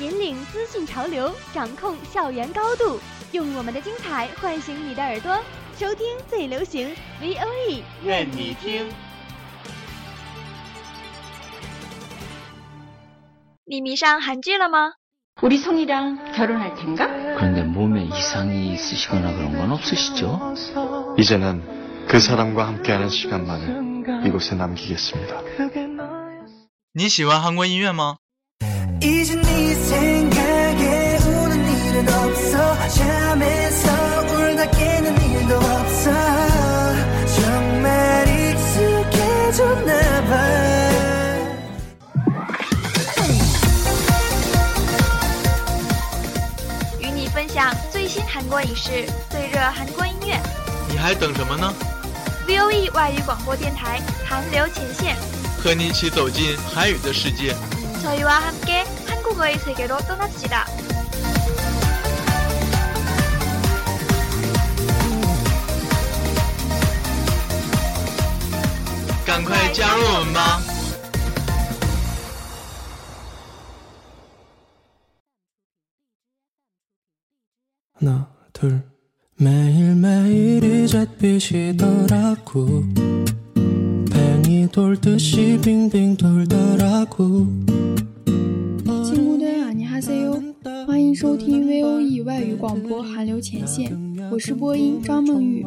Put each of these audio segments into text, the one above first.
引领资讯潮流，掌控校园高度，用我们的精彩唤醒你的耳朵，收听最流行 V O E，愿你听。你迷上韩剧了吗？ 우리 성이랑 결혼할 텐가? 그런데 몸에 이상이 있으시거나 그런 건 없으시죠? 이제는 그 사람과 함께하는 시간만을 이곳에 남기겠습니다. 你喜欢韩国音乐吗？ 없어 잠에서 울다 깨는 일도 없어 정말 익숙해졌나 봐 与你分享最新韩国影视、最热韩国音乐。你还等什么呢？ V O E 外语广播电台韩流前线，和你一起走进韩语的世界。 저희와 함께 한국어의 세계로 떠납시다. 赶快加入我们吧！ 하나 둘 매일매일이 잿빛이더라고 뱅이 돌듯이 빙빙 돌더라고 亲目的안녕하세요，欢迎收听 VOE 外语广播韩流前线，我是播音张梦雨。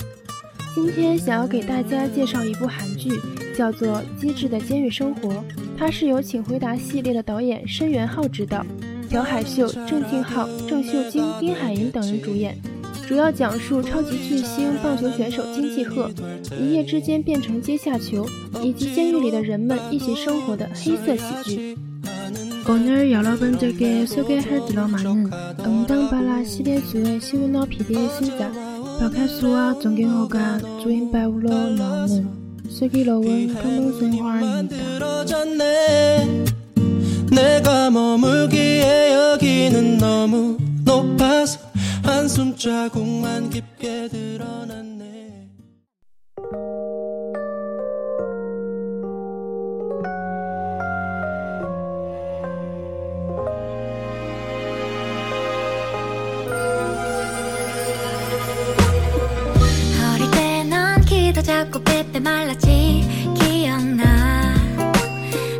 今天想要给大家介绍一部韩剧，叫做《机智的监狱生活》，它是由《请回答》系列的导演申元浩执导，朴海秀、郑敬浩、郑秀晶、丁海寅等人主演。主要讲述超级巨星棒球选手金继赫一夜之间变成阶下囚，以及监狱里的人们一起生活的黑色喜剧。 오늘 여러분들께 소개할 드라마는 응당발라 시대주의 시우너 PD의 신작 박하수와 정경호가 주인 배우로 나오는 슬기로운 감동생활입니다. 늘어졌네 내가 머물기에 여기는 너무 높아서 한숨 자국만 깊게 드러났 키도 작고 빼빼 말랐지 기억나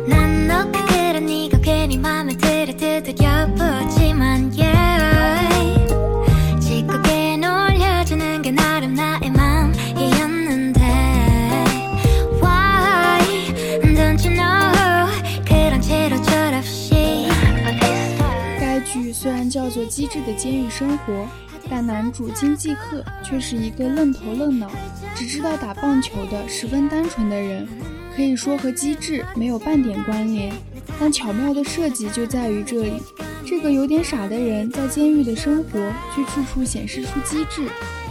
난 너가 그런 네가 괜히 맘에 들어 두드려 보지만 yeah 짓궂게 놀려주는 게 나름 나의 맘이었는데 Why don't you know 그런 채로 철없이 该剧虽然叫做《机智的监狱生活》，但男主金继赫却是一个愣头愣脑、 只知道打棒球的十分单纯的人，可以说和机智没有半点关联。但巧妙的设计就在于这里。这个有点傻的人在监狱的生活，却处处显示出机智，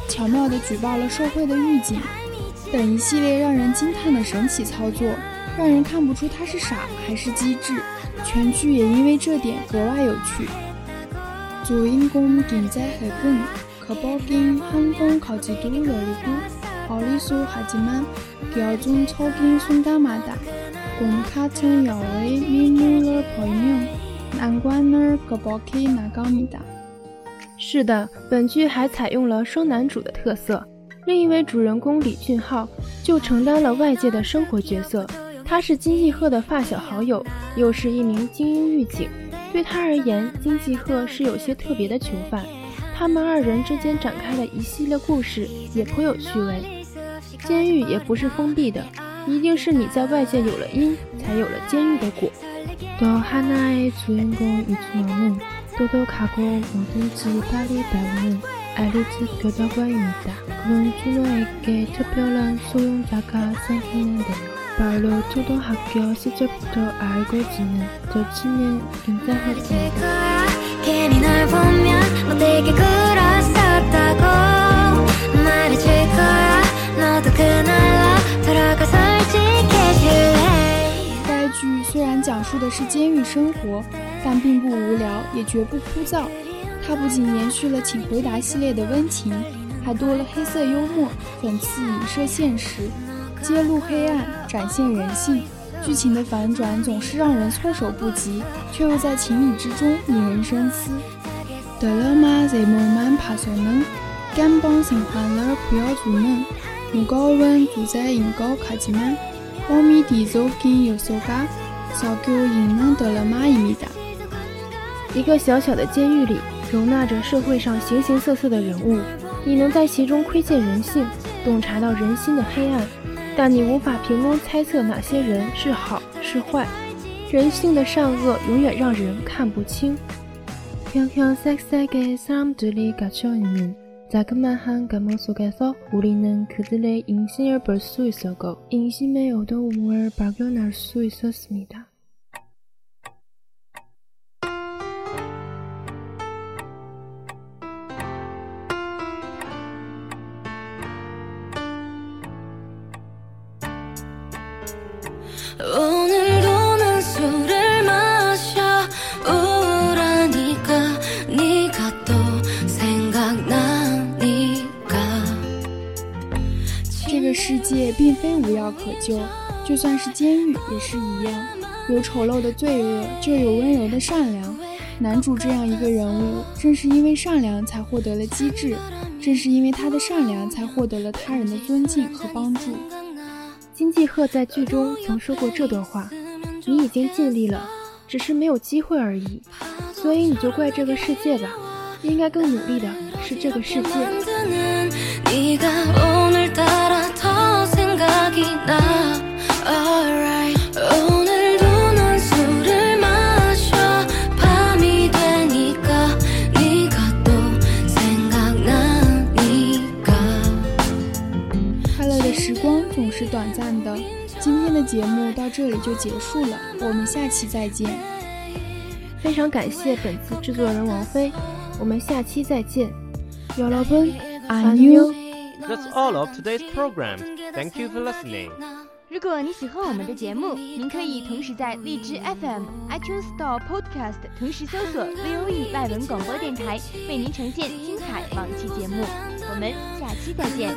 巧妙地举报了受贿的狱警等一系列让人惊叹的神奇操作，让人看不出他是傻还是机智。全剧也因为这点格外有趣。主人公顶在海滚，可保金汉宫考级多了一。고 어리숙하지만 끼어준 척인 순간마다 곰 같은 여우의 민물을 보이면 난관을 거북이 나갑니다. 是的，本剧还采用了双男主的特色。另一位主人公李俊浩就承担了外界的生活角色，他是金继鹤的发小好友，又是一名精英狱警。对他而言，金继鹤是有些特别的囚犯。他们二人之间展开的一系列故事也颇有趣味。 监狱也不是封闭的，一定是你在外界有了因，才有了监狱的果。또하나의주인공유준호는똑똑하고뭐든지빨리배우는 엘리트 교도관입니다. 그런 준호에게 특별한 소용자가 생기는데요. 바로 초등학교 시절부터 알고 지는 저 친한 김자학입니다. 该剧虽然讲述的是监狱生活，但并不无聊，也绝不枯燥。它不仅延续了《请回答》系列的温情，还多了黑色幽默、讽刺影射现实、揭露黑暗、展现人性。剧情的反转总是让人措手不及，却又在情理之中引人深思。德勒玛在梦满爬索能，甘帮生欢乐不要做能，木高温住在阴高卡吉曼，苞米地走跟有手嘎，小狗引能德勒玛一米大。一个小小的监狱里。容纳着社会上形形色色的人物，你能在其中窥见人性，洞察到人心的黑暗，但你无法凭空猜测哪些人是好是坏。人性的善恶永远让人看不清。평형색색의사람들이갇혀있는 자그마한 감옥 속에서 우리는 그들의 인심을 볼 수 있었고 인심의 어두움을 발견할 수 있었습니다. 오 这个世界并非无药可救，就算是监狱也是一样，有丑陋的罪恶，就有温柔的善良。男主这样一个人物，正是因为善良才获得了机智，正是因为他的善良才获得了他人的尊敬和帮助。金继鹤在剧中曾说过这段话：“你已经尽力了，只是没有机会而已。所以你就怪这个世界吧，应该更努力的是这个世界。” 是短暂的。今天的节目到这里就结束了，我们下期再见。非常感谢本次制作人王菲，我们下期再见。여러분安녕。 That's all of today's program. Thank you for listening. 如果你喜欢我们的节目，您可以同时在荔枝 FM、iTunes Store、Podcast 同时搜索 VOE 外文广播电台，为您呈现精彩往期节目。我们下期再见。